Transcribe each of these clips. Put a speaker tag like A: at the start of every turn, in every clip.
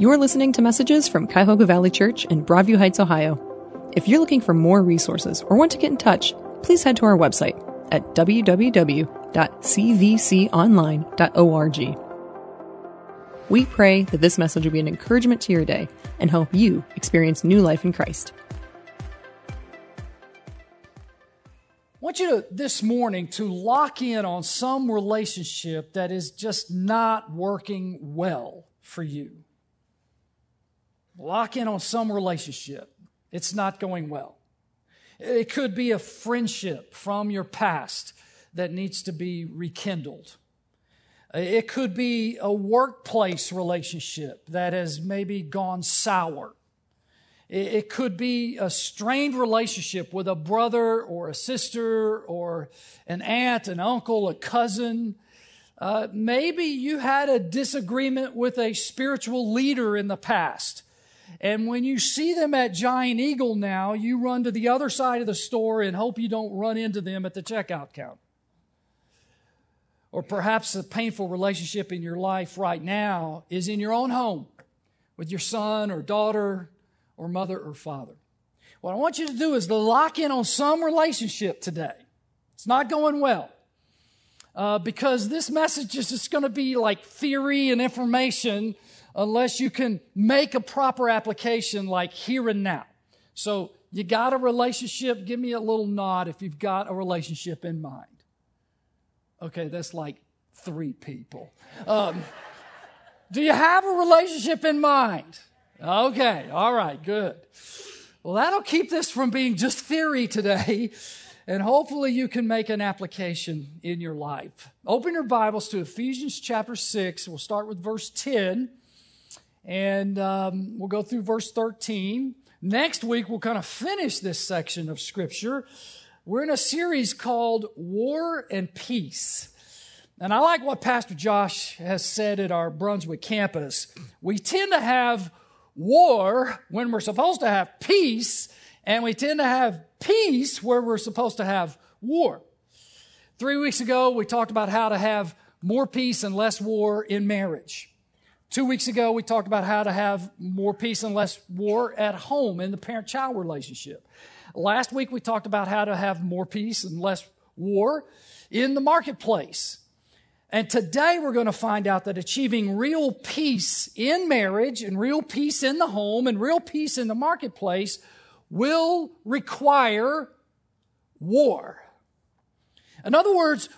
A: You're listening to messages from Cuyahoga Valley Church in Broadview Heights, Ohio. If you're looking for more resources or want to get in touch, please head to our website at www.cvconline.org. We pray that this message will be an encouragement to your day and help you experience new life in Christ.
B: I want you to this morning to lock in on some relationship that is just not working well for you. Lock in on some relationship. It's not going well. It could be a friendship from your past that needs to be rekindled. It could be a workplace relationship that has maybe gone sour. It could be a strained relationship with a brother or a sister or an aunt, an uncle, a cousin. Uh, maybe you had a disagreement with a spiritual leader in the past and when you see them at Giant Eagle now, you run to the other side of the store and hope you don't run into them at the checkout counter. Or perhaps a painful relationship in your life right now is in your own home with your son or daughter or mother or father. What I want you to do is to lock in on some relationship today. It's not going well. Uh, because this message is just going to be like theory and information unless you can make a proper application like here and now. So you got a relationship, give me a little nod if you've got a relationship in mind. Okay, that's like three people. Um, do you have a relationship in mind? Okay, all right, good. Well, that'll keep this from being just theory today, and hopefully you can make an application in your life. Open your Bibles to Ephesians chapter 6. We'll start with verse 10. And um, we'll go through verse 13. Next week, we'll kind of finish this section of Scripture. We're in a series called War and Peace. And I like what Pastor Josh has said at our Brunswick campus. We tend to have war when we're supposed to have peace, and we tend to have peace where we're supposed to have war. Three weeks ago, we talked about how to have more peace and less war in marriage. Two weeks ago, we talked about how to have more peace and less war at home in the parent child relationship. Last week, we talked about how to have more peace and less war in the marketplace. And today, we're going to find out that achieving real peace in marriage and real peace in the home and real peace in the marketplace will require war. In other words,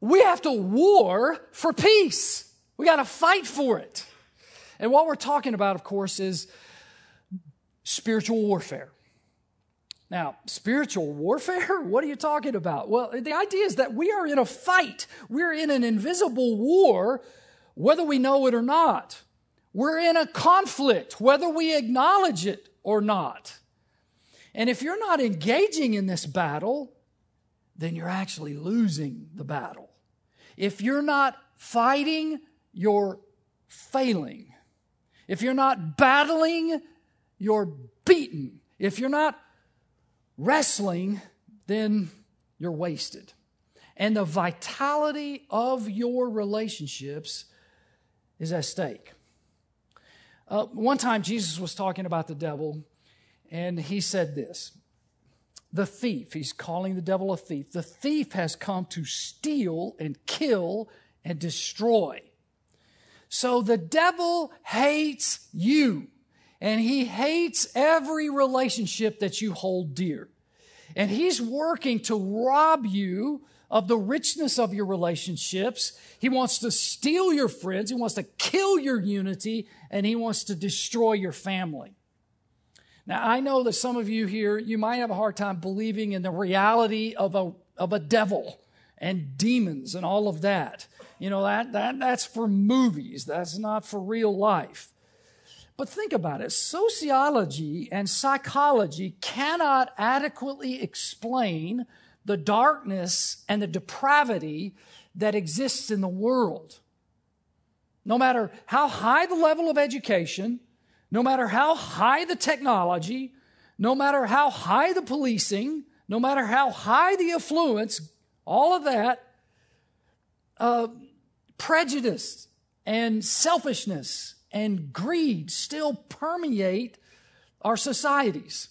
B: we have to war for peace. We got to fight for it. And what we're talking about, of course, is spiritual warfare. Now, spiritual warfare? What are you talking about? Well, the idea is that we are in a fight. We're in an invisible war, whether we know it or not. We're in a conflict, whether we acknowledge it or not. And if you're not engaging in this battle, then you're actually losing the battle. If you're not fighting you're failing. If you're not battling, you're beaten. If you're not wrestling, then you're wasted. And the vitality of your relationships is at stake. Uh, one time, Jesus was talking about the devil, and he said this The thief, he's calling the devil a thief, the thief has come to steal and kill and destroy. So the devil hates you and he hates every relationship that you hold dear. And he's working to rob you of the richness of your relationships. He wants to steal your friends. He wants to kill your unity and he wants to destroy your family. Now, I know that some of you here, you might have a hard time believing in the reality of a, of a devil and demons and all of that. You know, that, that, that's for movies, that's not for real life. But think about it sociology and psychology cannot adequately explain the darkness and the depravity that exists in the world. No matter how high the level of education, no matter how high the technology, no matter how high the policing, no matter how high the affluence, all of that, uh, prejudice and selfishness and greed still permeate our societies.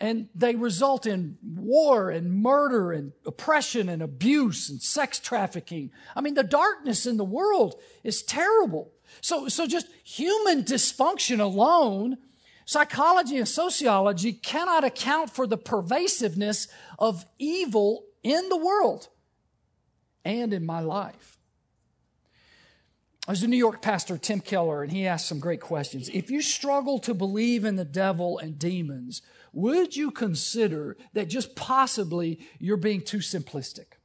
B: And they result in war and murder and oppression and abuse and sex trafficking. I mean, the darkness in the world is terrible. So, so just human dysfunction alone, psychology and sociology cannot account for the pervasiveness of evil in the world and in my life. There's a New York pastor, Tim Keller, and he asked some great questions. If you struggle to believe in the devil and demons, would you consider that just possibly you're being too simplistic?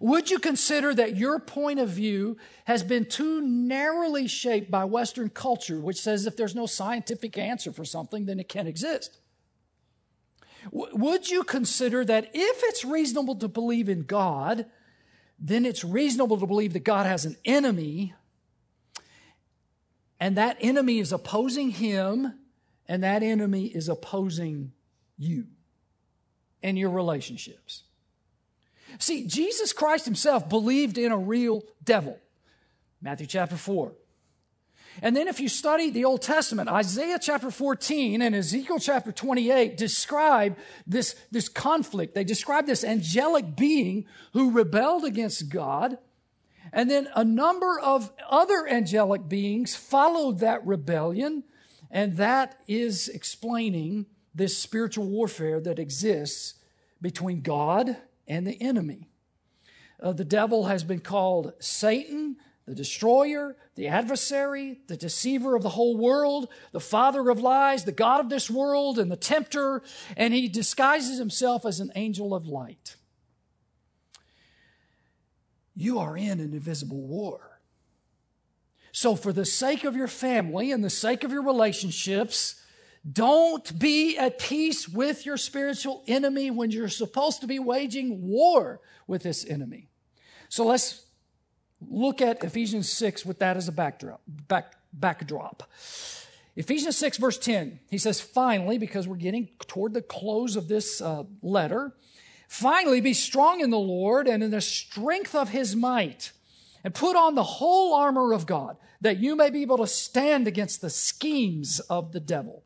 B: Would you consider that your point of view has been too narrowly shaped by Western culture, which says if there's no scientific answer for something, then it can't exist? would you consider that if it's reasonable to believe in God, then it's reasonable to believe that God has an enemy, and that enemy is opposing him, and that enemy is opposing you and your relationships. See, Jesus Christ himself believed in a real devil. Matthew chapter 4. And then if you study the Old Testament, Isaiah chapter 14 and Ezekiel chapter 28 describe this, this conflict. They describe this angelic being who rebelled against God. And then a number of other angelic beings followed that rebellion. And that is explaining this spiritual warfare that exists between God and the enemy. Uh, the devil has been called Satan, the destroyer, the adversary, the deceiver of the whole world, the father of lies, the God of this world, and the tempter, and he disguises himself as an angel of light. You are in an invisible war. So, for the sake of your family and the sake of your relationships, don't be at peace with your spiritual enemy when you're supposed to be waging war with this enemy. So let's look at Ephesians 6 with that as a backdrop. Back, backdrop. Ephesians 6, verse 10, he says, finally, because we're getting toward the close of this uh, letter, finally be strong in the Lord and in the strength of his might, and put on the whole armor of God, that you may be able to stand against the schemes of the devil.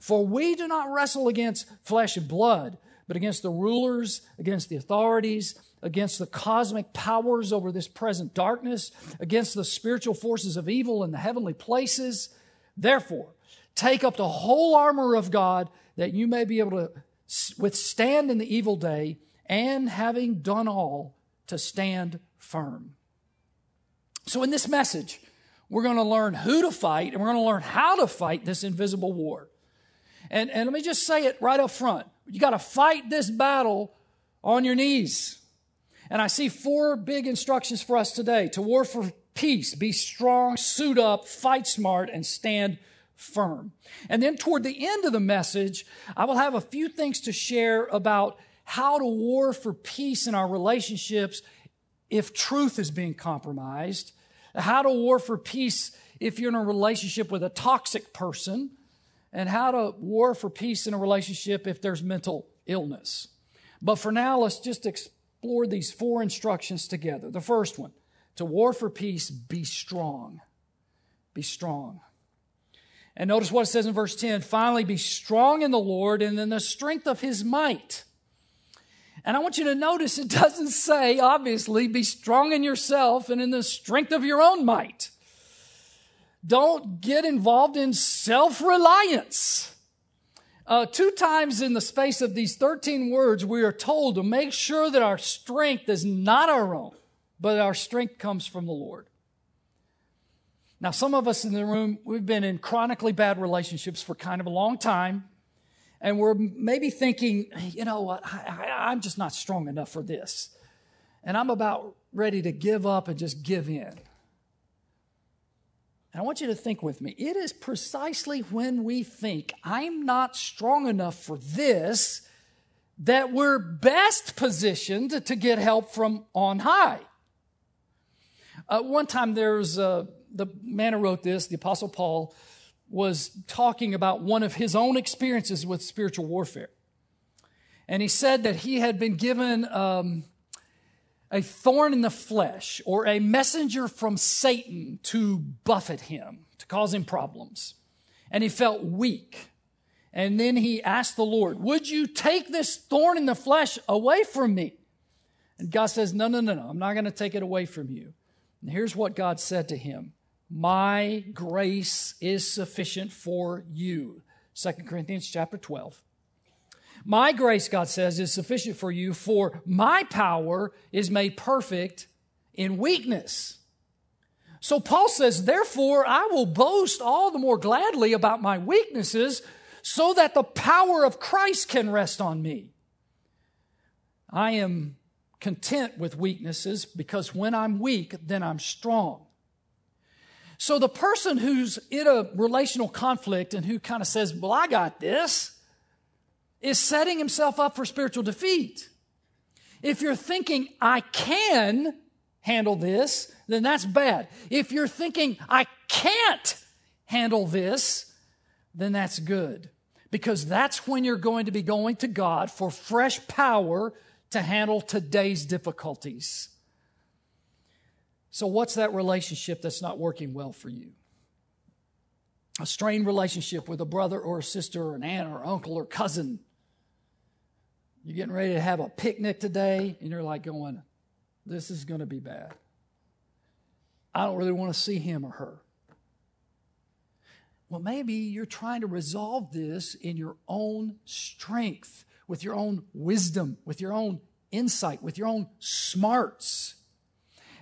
B: For we do not wrestle against flesh and blood, but against the rulers, against the authorities, against the cosmic powers over this present darkness, against the spiritual forces of evil in the heavenly places. Therefore, take up the whole armor of God that you may be able to withstand in the evil day, and having done all, to stand firm. So, in this message, we're going to learn who to fight and we're going to learn how to fight this invisible war. And, and let me just say it right up front. You got to fight this battle on your knees. And I see four big instructions for us today to war for peace, be strong, suit up, fight smart, and stand firm. And then toward the end of the message, I will have a few things to share about how to war for peace in our relationships if truth is being compromised, how to war for peace if you're in a relationship with a toxic person, and how to war for peace in a relationship if there's mental illness. But for now, let's just explore these four instructions together. The first one to war for peace, be strong. Be strong. And notice what it says in verse 10 finally, be strong in the Lord and in the strength of his might. And I want you to notice it doesn't say, obviously, be strong in yourself and in the strength of your own might. Don't get involved in self reliance. Uh, two times in the space of these 13 words, we are told to make sure that our strength is not our own, but our strength comes from the Lord. Now, some of us in the room, we've been in chronically bad relationships for kind of a long time, and we're maybe thinking, you know what, I, am just not strong enough for this. And I'm about ready to give up and just give in. And I want you to think with me. It is precisely when we think, I'm not strong enough for this, that we're best positioned to get help from on high. Uh, one time there's uh, the man who wrote this, the Apostle Paul, was talking about one of his own experiences with spiritual warfare. And he said that he had been given um, a thorn in the flesh or a messenger from Satan to buffet him, to cause him problems. And he felt weak. And then he asked the Lord, Would you take this thorn in the flesh away from me? And God says, No, no, no, no. I'm not going to take it away from you. And here's what God said to him My grace is sufficient for you. 2 Corinthians chapter 12. My grace, God says, is sufficient for you, for my power is made perfect in weakness. So Paul says, Therefore, I will boast all the more gladly about my weaknesses so that the power of Christ can rest on me. I am content with weaknesses because when I'm weak, then I'm strong. So the person who's in a relational conflict and who kind of says, Well, I got this, is setting himself up for spiritual defeat. If you're thinking, I can handle this, then that's bad. If you're thinking, I can't handle this, then that's good. Because that's when you're going to be going to God for fresh power to handle today's difficulties. So, what's that relationship that's not working well for you? A strained relationship with a brother or a sister or an aunt or uncle or cousin you're getting ready to have a picnic today, and you're like going, This is going to be bad. I don't really want to see him or her. Well, maybe you're trying to resolve this in your own strength, with your own wisdom, with your own insight, with your own smarts.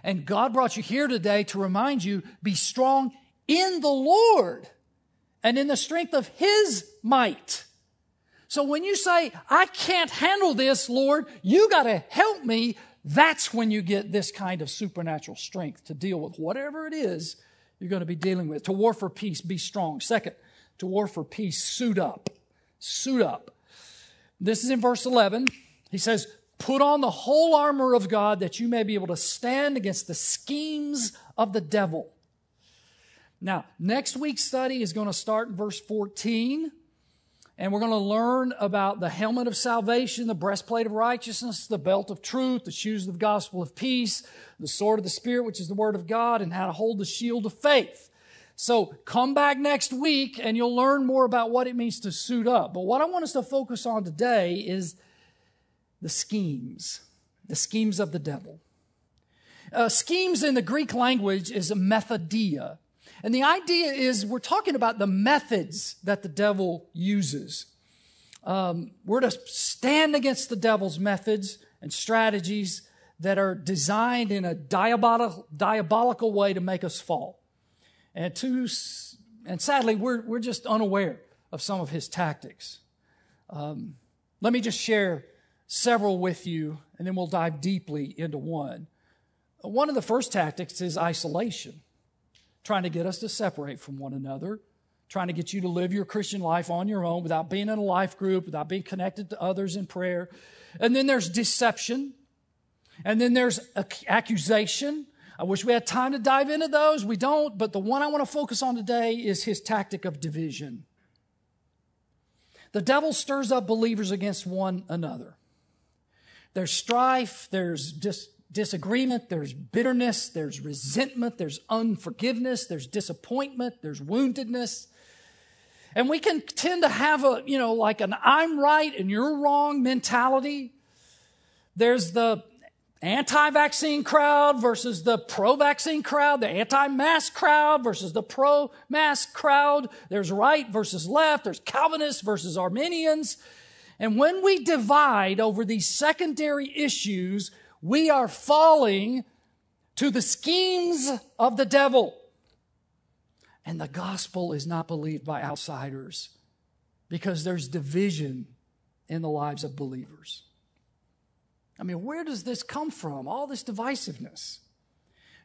B: And God brought you here today to remind you be strong in the Lord and in the strength of His might. So when you say, I can't handle this, Lord, you got to help me, that's when you get this kind of supernatural strength to deal with whatever it is you're going to be dealing with. To war for peace, be strong. Second, to war for peace, suit up. Suit up. This is in verse 11. He says, Put on the whole armor of God that you may be able to stand against the schemes of the devil. Now, next week's study is going to start in verse 14. And we're going to learn about the helmet of salvation, the breastplate of righteousness, the belt of truth, the shoes of the gospel of peace, the sword of the Spirit, which is the word of God, and how to hold the shield of faith. So come back next week and you'll learn more about what it means to suit up. But what I want us to focus on today is the schemes, the schemes of the devil. Uh, schemes in the Greek language is methodia. And the idea is we're talking about the methods that the devil uses. Um, we're to stand against the devil's methods and strategies that are designed in a diabolical, diabolical way to make us fall. And, to, and sadly, we're, we're just unaware of some of his tactics. Um, let me just share several with you, and then we'll dive deeply into one. One of the first tactics is isolation trying to get us to separate from one another, trying to get you to live your Christian life on your own without being in a life group, without being connected to others in prayer. And then there's deception. And then there's accusation. I wish we had time to dive into those. We don't, but the one I want to focus on today is his tactic of division. The devil stirs up believers against one another. There's strife, there's just disagreement, there's bitterness, there's resentment, there's unforgiveness, there's disappointment, there's woundedness. And we can tend to have a, you know, like an I'm right and you're wrong mentality. There's the anti vaccine crowd versus the pro vaccine crowd, the anti mask crowd versus the pro mask crowd. There's right versus left, there's Calvinists versus Arminians. And when we divide over these secondary issues, we are falling to the schemes of the devil. And the gospel is not believed by outsiders because there's division in the lives of believers. I mean, where does this come from? All this divisiveness.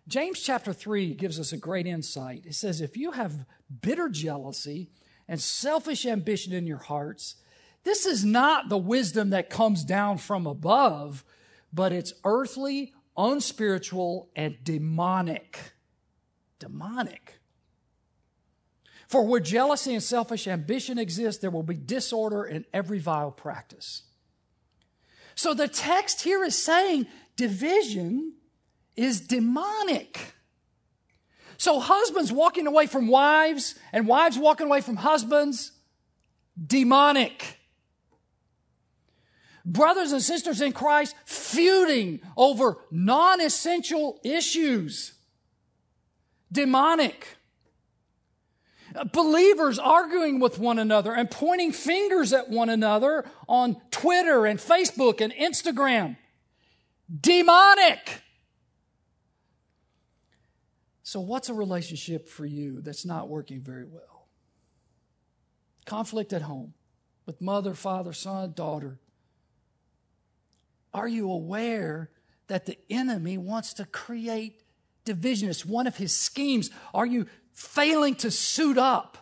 B: James chapter 3 gives us a great insight. It says, If you have bitter jealousy and selfish ambition in your hearts, this is not the wisdom that comes down from above but it's earthly, unspiritual, and demonic. Demonic. For where jealousy and selfish ambition exist, there will be disorder in every vile practice. So the text here is saying, division is demonic. So, husbands walking away from wives and wives walking away from husbands, demonic. Brothers and sisters in Christ feuding over non essential issues, demonic. Believers arguing with one another and pointing fingers at one another on Twitter and Facebook and Instagram. Demonic. So, what's a relationship for you that's not working very well? Conflict at home with mother, father, son, daughter. Are you aware that the enemy wants to create division? It's one of his schemes. Are you failing to suit up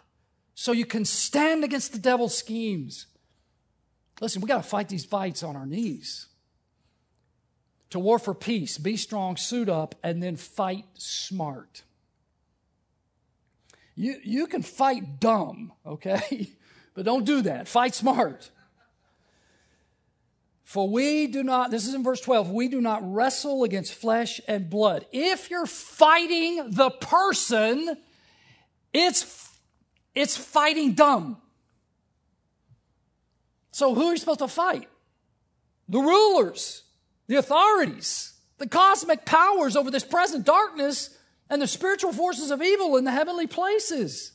B: so you can stand against the devil's schemes. Listen, we got to fight these fights on our knees. To war for peace, be strong, suit up, and then fight smart. You, you can fight dumb, okay? But don't do that. Fight smart. For we do not, this is in verse 12, we do not wrestle against flesh and blood. If you're fighting the person, it's, it's fighting dumb. So who are you supposed to fight? The rulers, the authorities, the cosmic powers over this present darkness and the spiritual forces of evil in the heavenly places.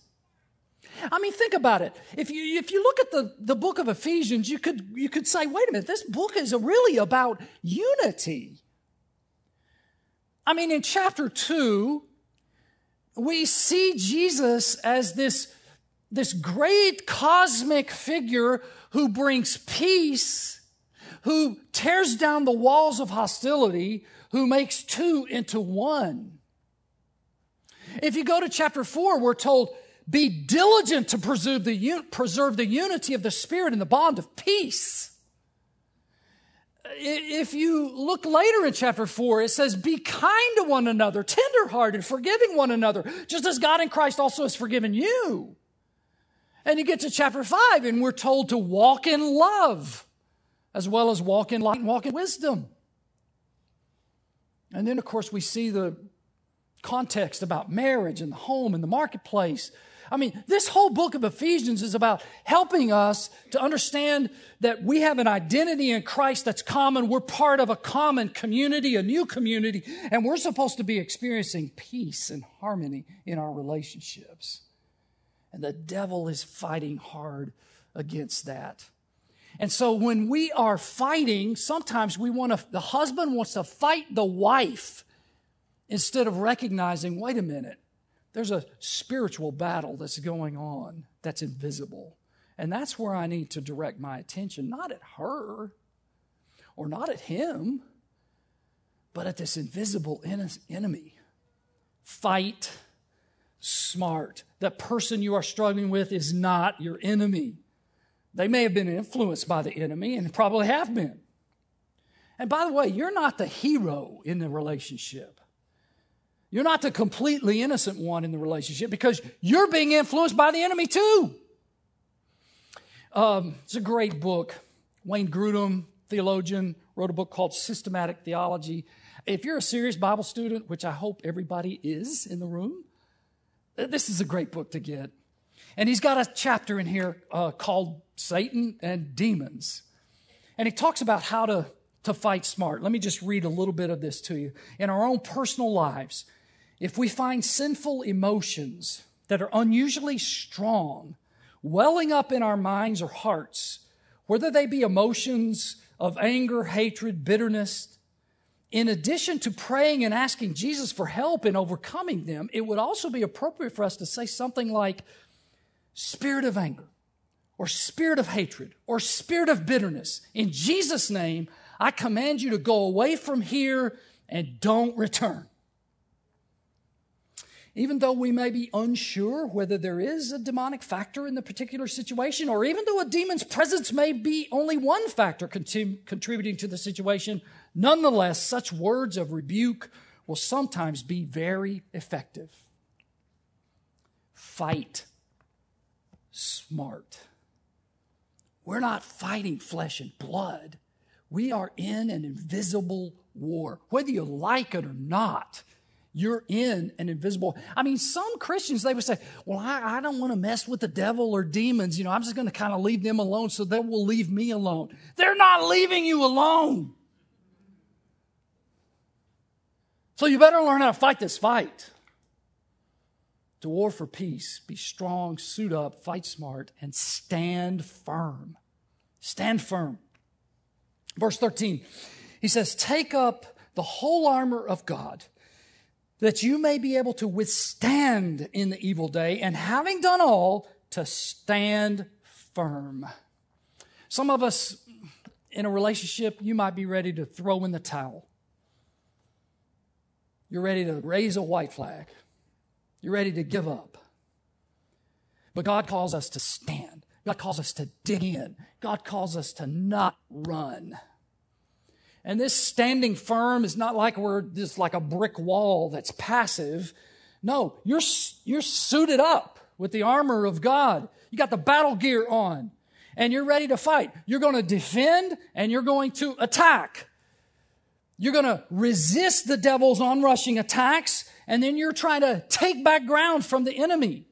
B: I mean, think about it. If you, if you look at the, the book of Ephesians, you could, you could say, wait a minute, this book is really about unity. I mean, in chapter 2, we see Jesus as this, this great cosmic figure who brings peace, who tears down the walls of hostility, who makes two into one. If you go to chapter four, we're told, be diligent to preserve the, preserve the unity of the Spirit in the bond of peace. If you look later in chapter 4, it says, Be kind to one another, tenderhearted, forgiving one another, just as God in Christ also has forgiven you. And you get to chapter 5, and we're told to walk in love, as well as walk in light and walk in wisdom. And then, of course, we see the context about marriage and the home and the marketplace I mean, this whole book of Ephesians is about helping us to understand that we have an identity in Christ that's common. We're part of a common community, a new community, and we're supposed to be experiencing peace and harmony in our relationships. And the devil is fighting hard against that. And so when we are fighting, sometimes we want to, the husband wants to fight the wife instead of recognizing, wait a minute, there's a spiritual battle that's going on that's invisible. And that's where I need to direct my attention, not at her or not at him, but at this invisible enemy. Fight smart. That person you are struggling with is not your enemy. They may have been influenced by the enemy and probably have been. And by the way, you're not the hero in the relationship. You're not the completely innocent one in the relationship because you're being influenced by the enemy too. Um, it's a great book. Wayne Grudem, theologian, wrote a book called Systematic Theology. If you're a serious Bible student, which I hope everybody is in the room, this is a great book to get. And he's got a chapter in here uh, called Satan and Demons. And he talks about how to, to fight smart. Let me just read a little bit of this to you. In our own personal lives, if we find sinful emotions that are unusually strong welling up in our minds or hearts, whether they be emotions of anger, hatred, bitterness, in addition to praying and asking Jesus for help in overcoming them, it would also be appropriate for us to say something like, Spirit of anger, or spirit of hatred, or spirit of bitterness. In Jesus' name, I command you to go away from here and don't return. Even though we may be unsure whether there is a demonic factor in the particular situation, or even though a demon's presence may be only one factor contributing to the situation, nonetheless, such words of rebuke will sometimes be very effective. Fight smart. We're not fighting flesh and blood. We are in an invisible war. Whether you like it or not, you're in an invisible. I mean, some Christians, they would say, well, I, I don't want to mess with the devil or demons. You know, I'm just going to kind of leave them alone so they will leave me alone. They're not leaving you alone. So you better learn how to fight this fight. To war for peace, be strong, suit up, fight smart, and stand firm. Stand firm. Verse 13, he says, Take up the whole armor of God that you may be able to withstand in the evil day, and having done all, to stand firm. Some of us in a relationship, you might be ready to throw in the towel. You're ready to raise a white flag. You're ready to give up. But God calls us to stand. God calls us to dig in. God calls us to not run. And this standing firm is not like we're just like a brick wall that's passive. No, you're, you're suited up with the armor of God. You got the battle gear on and you're ready to fight. You're going to defend and you're going to attack. You're going to resist the devil's onrushing attacks and then you're trying to take back ground from the enemy.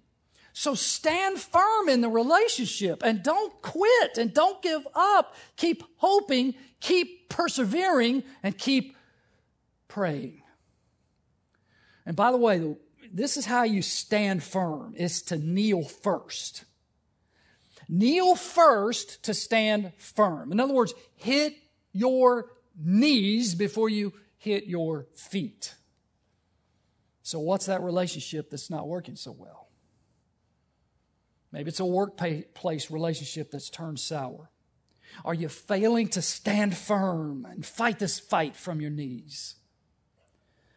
B: So stand firm in the relationship and don't quit and don't give up. Keep hoping, keep persevering, and keep praying. And by the way, this is how you stand firm is to kneel first. Kneel first to stand firm. In other words, hit your knees before you hit your feet. So, what's that relationship that's not working so well? Maybe it's a workplace relationship that's turned sour. Are you failing to stand firm and fight this fight from your knees?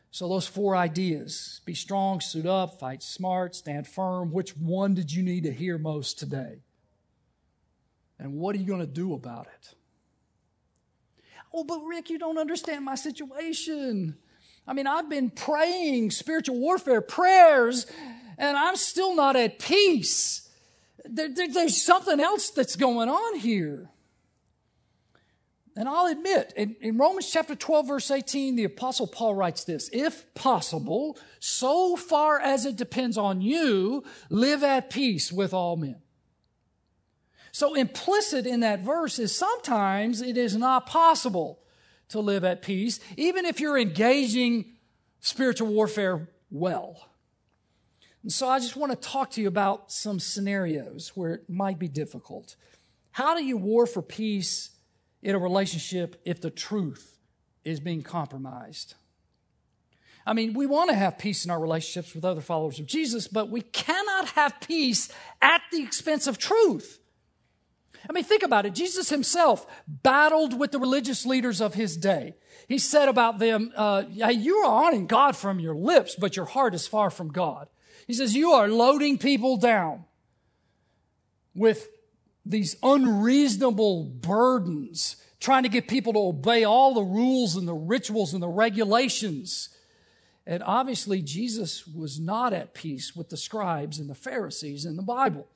B: So, those four ideas be strong, suit up, fight smart, stand firm. Which one did you need to hear most today? And what are you going to do about it? Oh, but Rick, you don't understand my situation. I mean, I've been praying spiritual warfare prayers, and I'm still not at peace. There, there, there's something else that's going on here. And I'll admit, in, in, Romans chapter 12, verse 18, the Apostle Paul writes this If possible, so far as it depends on you, live at peace with all men. So, implicit in that verse is sometimes it is not possible to live at peace, even if you're engaging spiritual warfare well. And so, I just want to talk to you about some scenarios where it might be difficult. How do you war for peace in a relationship if the truth is being compromised? I mean, we want to have peace in our relationships with other followers of Jesus, but we cannot have peace at the expense of truth. I mean, think about it. Jesus himself battled with the religious leaders of his day. He said about them, uh, You are honoring God from your lips, but your heart is far from God. He says, You are loading people down with these unreasonable burdens, trying to get people to obey all the rules and the rituals and the regulations. And obviously, Jesus was not at peace with the scribes and the Pharisees in the Bible.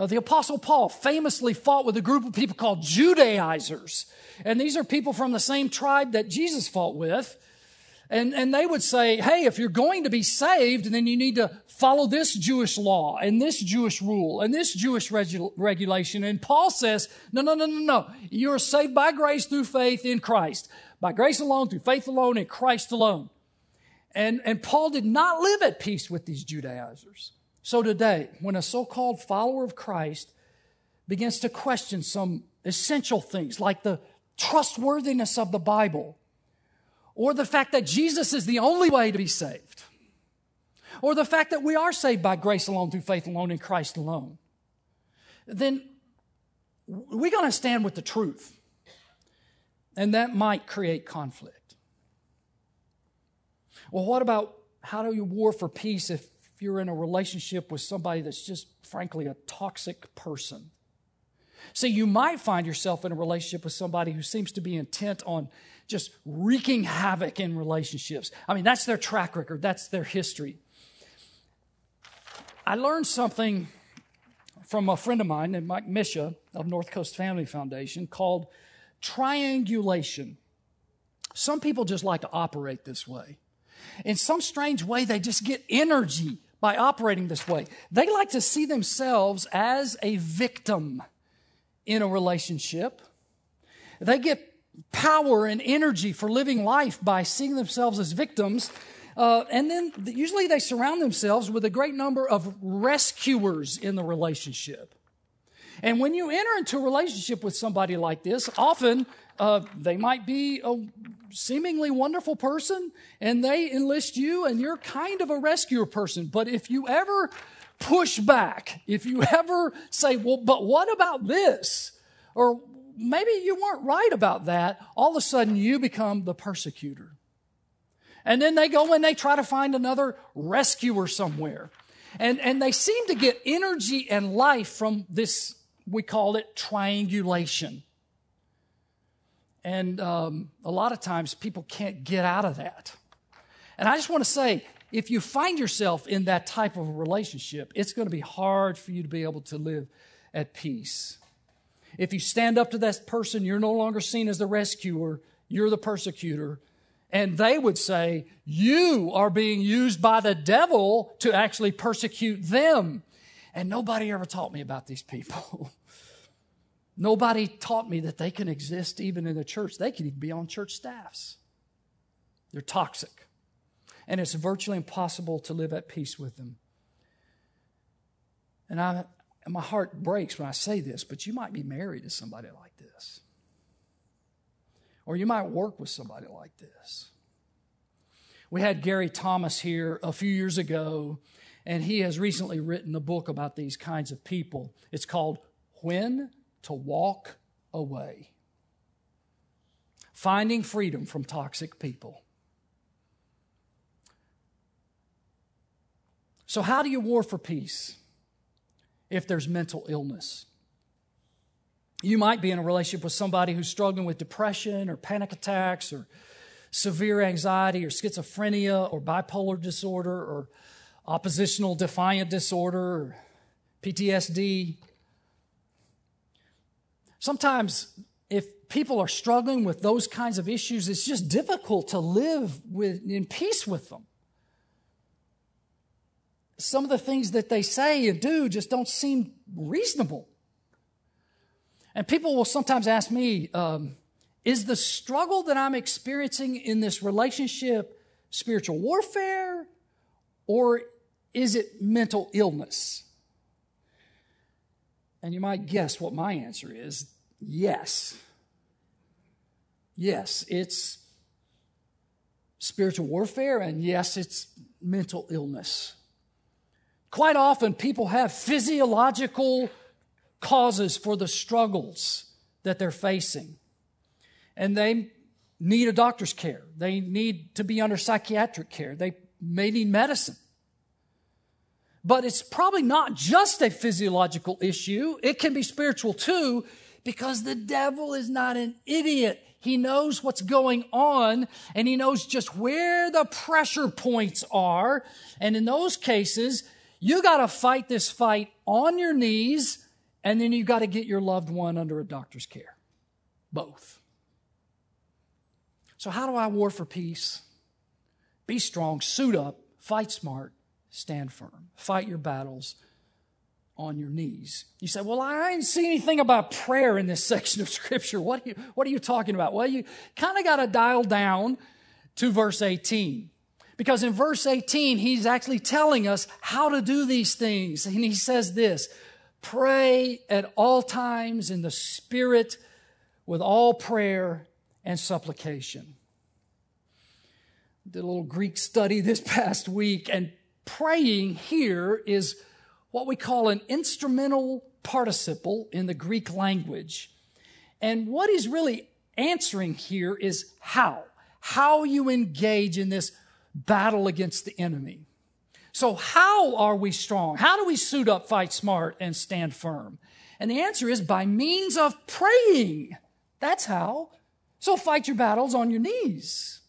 B: Uh, the Apostle Paul famously fought with a group of people called Judaizers. And these are people from the same tribe that Jesus fought with. And, and they would say, hey, if you're going to be saved, then you need to follow this Jewish law and this Jewish rule and this Jewish regu- regulation. And Paul says, no, no, no, no, no. You're saved by grace through faith in Christ. By grace alone, through faith alone, in Christ alone. And, and Paul did not live at peace with these Judaizers. So today, when a so called follower of Christ begins to question some essential things like the trustworthiness of the Bible, or the fact that Jesus is the only way to be saved, or the fact that we are saved by grace alone, through faith alone, in Christ alone, then we're going to stand with the truth. And that might create conflict. Well, what about how do you war for peace if you're in a relationship with somebody that's just, frankly, a toxic person. See, you might find yourself in a relationship with somebody who seems to be intent on just wreaking havoc in relationships. I mean, that's their track record, that's their history. I learned something from a friend of mine named Mike Misha of North Coast Family Foundation called triangulation. Some people just like to operate this way. In some strange way, they just get energy by operating this way. They like to see themselves as a victim in a relationship. They get power and energy for living life by seeing themselves as victims. Uh, and then usually they surround themselves with a great number of rescuers in the relationship. And when you enter into a relationship with somebody like this, often uh, they might be a seemingly wonderful person and they enlist you and you're kind of a rescuer person. But if you ever push back, if you ever say, well, but what about this? Or maybe you weren't right about that, all of a sudden you become the persecutor. And then they go and they try to find another rescuer somewhere. And, and they seem to get energy and life from this, we call it triangulation. And um, a lot of times people can't get out of that. And I just want to say, if you find yourself in that type of a relationship, it's going to be hard for you to be able to live at peace. If you stand up to that person, you're no longer seen as the rescuer, you're the persecutor. And they would say, You are being used by the devil to actually persecute them. And nobody ever taught me about these people. nobody taught me that they can exist even in the church. They can even be on church staffs. They're toxic. And it's virtually impossible to live at peace with them. And I, my heart breaks when I say this, but you might be married to somebody like this. Or you might work with somebody like this. We had Gary Thomas here a few years ago, and he has recently written a book about these kinds of people. It's called When to Walk Away Finding Freedom from Toxic People. So, how do you war for peace? if there's mental illness. You might be in a relationship with somebody who's struggling with depression or panic attacks or severe anxiety or schizophrenia or bipolar disorder or oppositional defiant disorder or PTSD. Sometimes, if people are struggling with those kinds of issues, it's just difficult to live with, in peace with them some of the things that they say and do just don't seem reasonable. And people will sometimes ask me, um, is the struggle that I'm experiencing in this relationship spiritual warfare or is it mental illness? And you might guess what my answer is yes. Yes, it's spiritual warfare, and yes, it's mental illness. Quite often, people have physiological causes for the struggles that they're facing. And they need a doctor's care. They need to be under psychiatric care. They may need medicine. But it's probably not just a physiological issue, it can be spiritual too, because the devil is not an idiot. He knows what's going on and he knows just where the pressure points are. And in those cases, you got to fight this fight on your knees, and then you got to get your loved one under a doctor's care. Both. So, how do I war for peace? Be strong, suit up, fight smart, stand firm. Fight your battles on your knees. You say, Well, I didn't see anything about prayer in this section of Scripture. What are you, what are you talking about? Well, you kind of got to dial down to verse 18. Because in verse 18, he's actually telling us how to do these things. And he says this pray at all times in the Spirit with all prayer and supplication. Did a little Greek study this past week, and praying here is what we call an instrumental participle in the Greek language. And what he's really answering here is how. How you engage in this battle against the enemy. So, how are we strong? How do we suit up, fight smart, and stand firm? And the answer is by means of praying. That's how. So, fight your battles on your knees.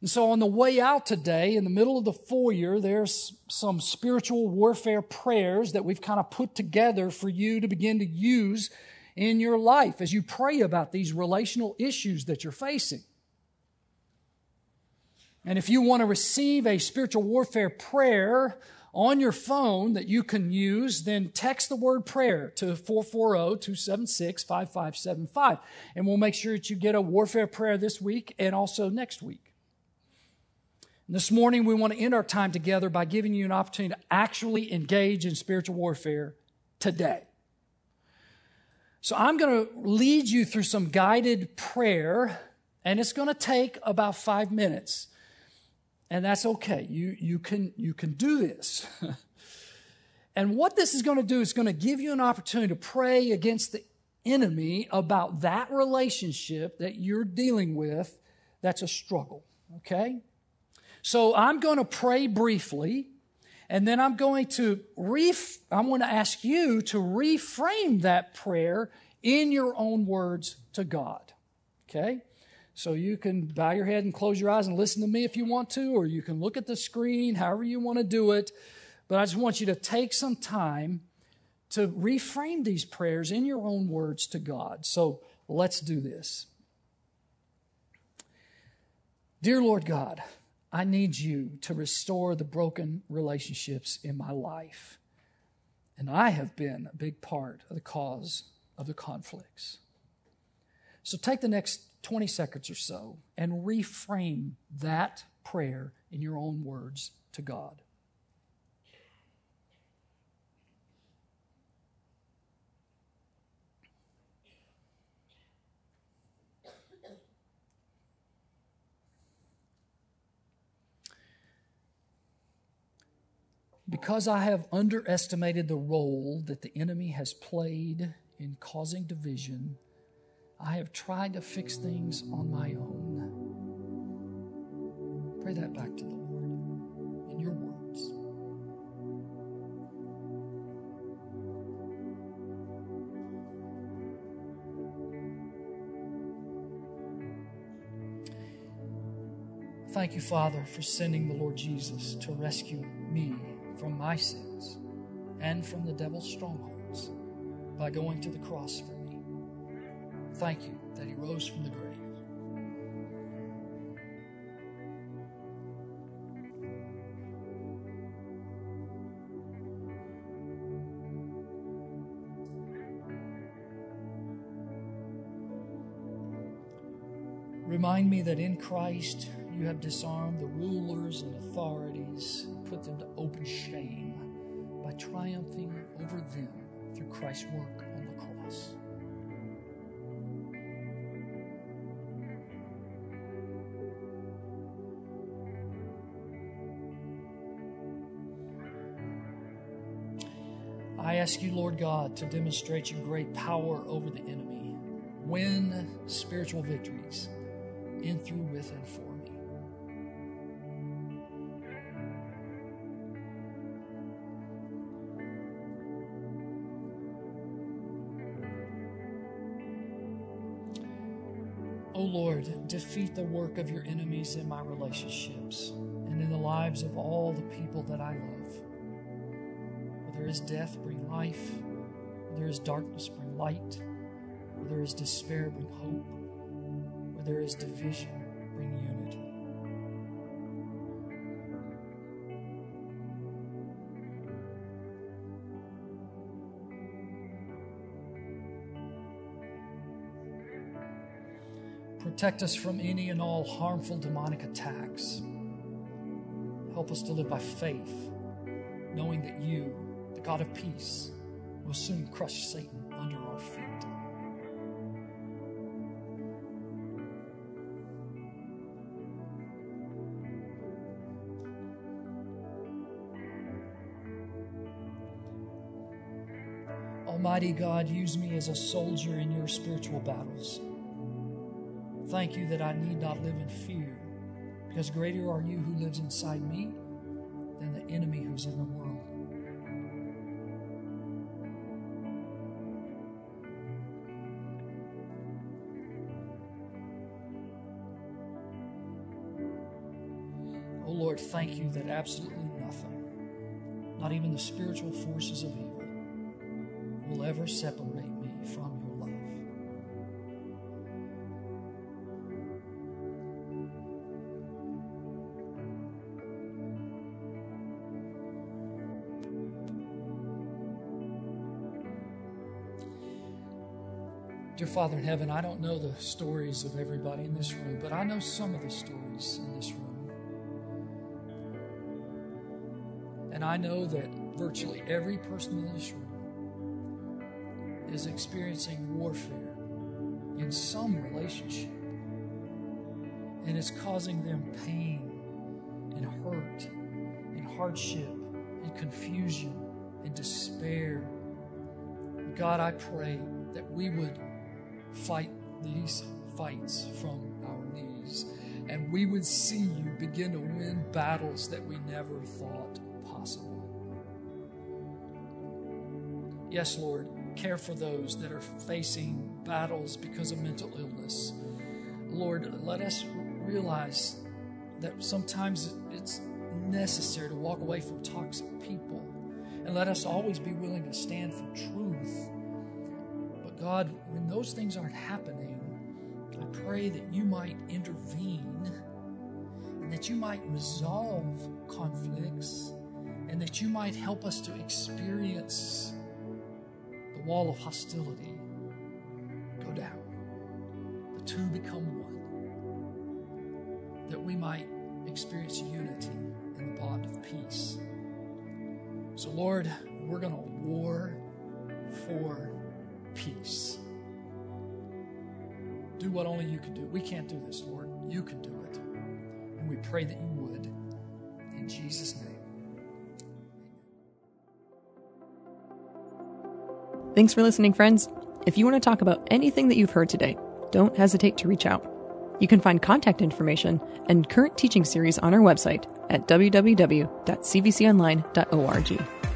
B: And so, on the way out today, in the middle of the foyer, there's some spiritual warfare prayers that we've kind of put together for you to begin to use in your life as you pray about these relational issues that you're facing. And if you want to receive a spiritual warfare prayer on your phone that you can use, then text the word prayer to 440-276-5575. And we'll make sure that you get a warfare prayer this week and also next week. And this morning, we want to end our time together by giving you an opportunity to actually engage in spiritual warfare today. So I'm going to lead you through some guided prayer, and it's going to take about five minutes. And that's okay. You, you, can, you can do this. and what this is going to do is going to give you an opportunity to pray against the enemy about that relationship that you're dealing with that's a struggle. Okay? So I'm going to pray briefly, and then I'm going to ref- I'm going to ask you to reframe that prayer in your own words to God. Okay? So you can bow your head and close your eyes and listen to me if you want to, or you can look at the screen, however you want to do it. But I just want you to take some time to reframe these prayers in your own words to God. So let's do this. Dear Lord God, I need you to restore the broken relationships in my life. And I have been a big part of the cause of the conflicts. So take the next 20 seconds or so and reframe that prayer in your own words to God. Because I have underestimated the role that the enemy has played in causing division, I have tried to fix things on my own. Pray that back to the Lord in your words. Thank you, Father, for sending the Lord Jesus to rescue me from my sins and from the devil's strongholds by going to the cross for me. Thank you that he rose from the grave. Remind me that in Christ you have disarmed the rulers and authorities, put them to open shame by triumphing over them through Christ's work on the cross. I ask you, Lord God, to demonstrate your great power over the enemy, win spiritual victories in, through, with, and for Lord, defeat the work of your enemies in my relationships and in the lives of all the people that I love. Where there is death, bring life. Where there is darkness, bring light. Where there is despair, bring hope. Where there is division, Protect us from any and all harmful demonic attacks. Help us to live by faith, knowing that you, the God of peace, will soon crush Satan under our feet. Almighty God, use me as a soldier in your spiritual battles. Thank you that I need not live in fear, because greater are you who lives inside me than the enemy who's in the world. Oh Lord, thank you that absolutely nothing, not even the spiritual forces of evil, will ever separate me from your Dear Father in heaven, I don't know the stories of everybody in this room, but I know some of the stories in this room. And I know that virtually every person in this room is experiencing warfare in some relationship. And it's causing them pain and hurt and hardship and confusion and despair. God, I pray that we would fight these fights from our knees and we would see you begin to win battles that we never thought possible. Yes, Lord, care for those that are facing battles because of mental illness. Lord, let us realize that sometimes it's necessary to walk away from toxic people. And let us always be willing to stand for truth. God, when those things aren't happening, I pray that you might intervene and that you might resolve conflicts and that you might help us to experience the wall of hostility go down. The two become one. That we might experience unity in the bond of peace. So, Lord, we're going to war for peace. Do what only you can do. We can't do this, Lord. You can do it. And we pray that you would. In Jesus' name.
A: Thanks for listening, friends. If you want to talk about anything that you've heard today, don't hesitate to reach out. You can find contact information and current teaching series on our website at www.cvconline.org.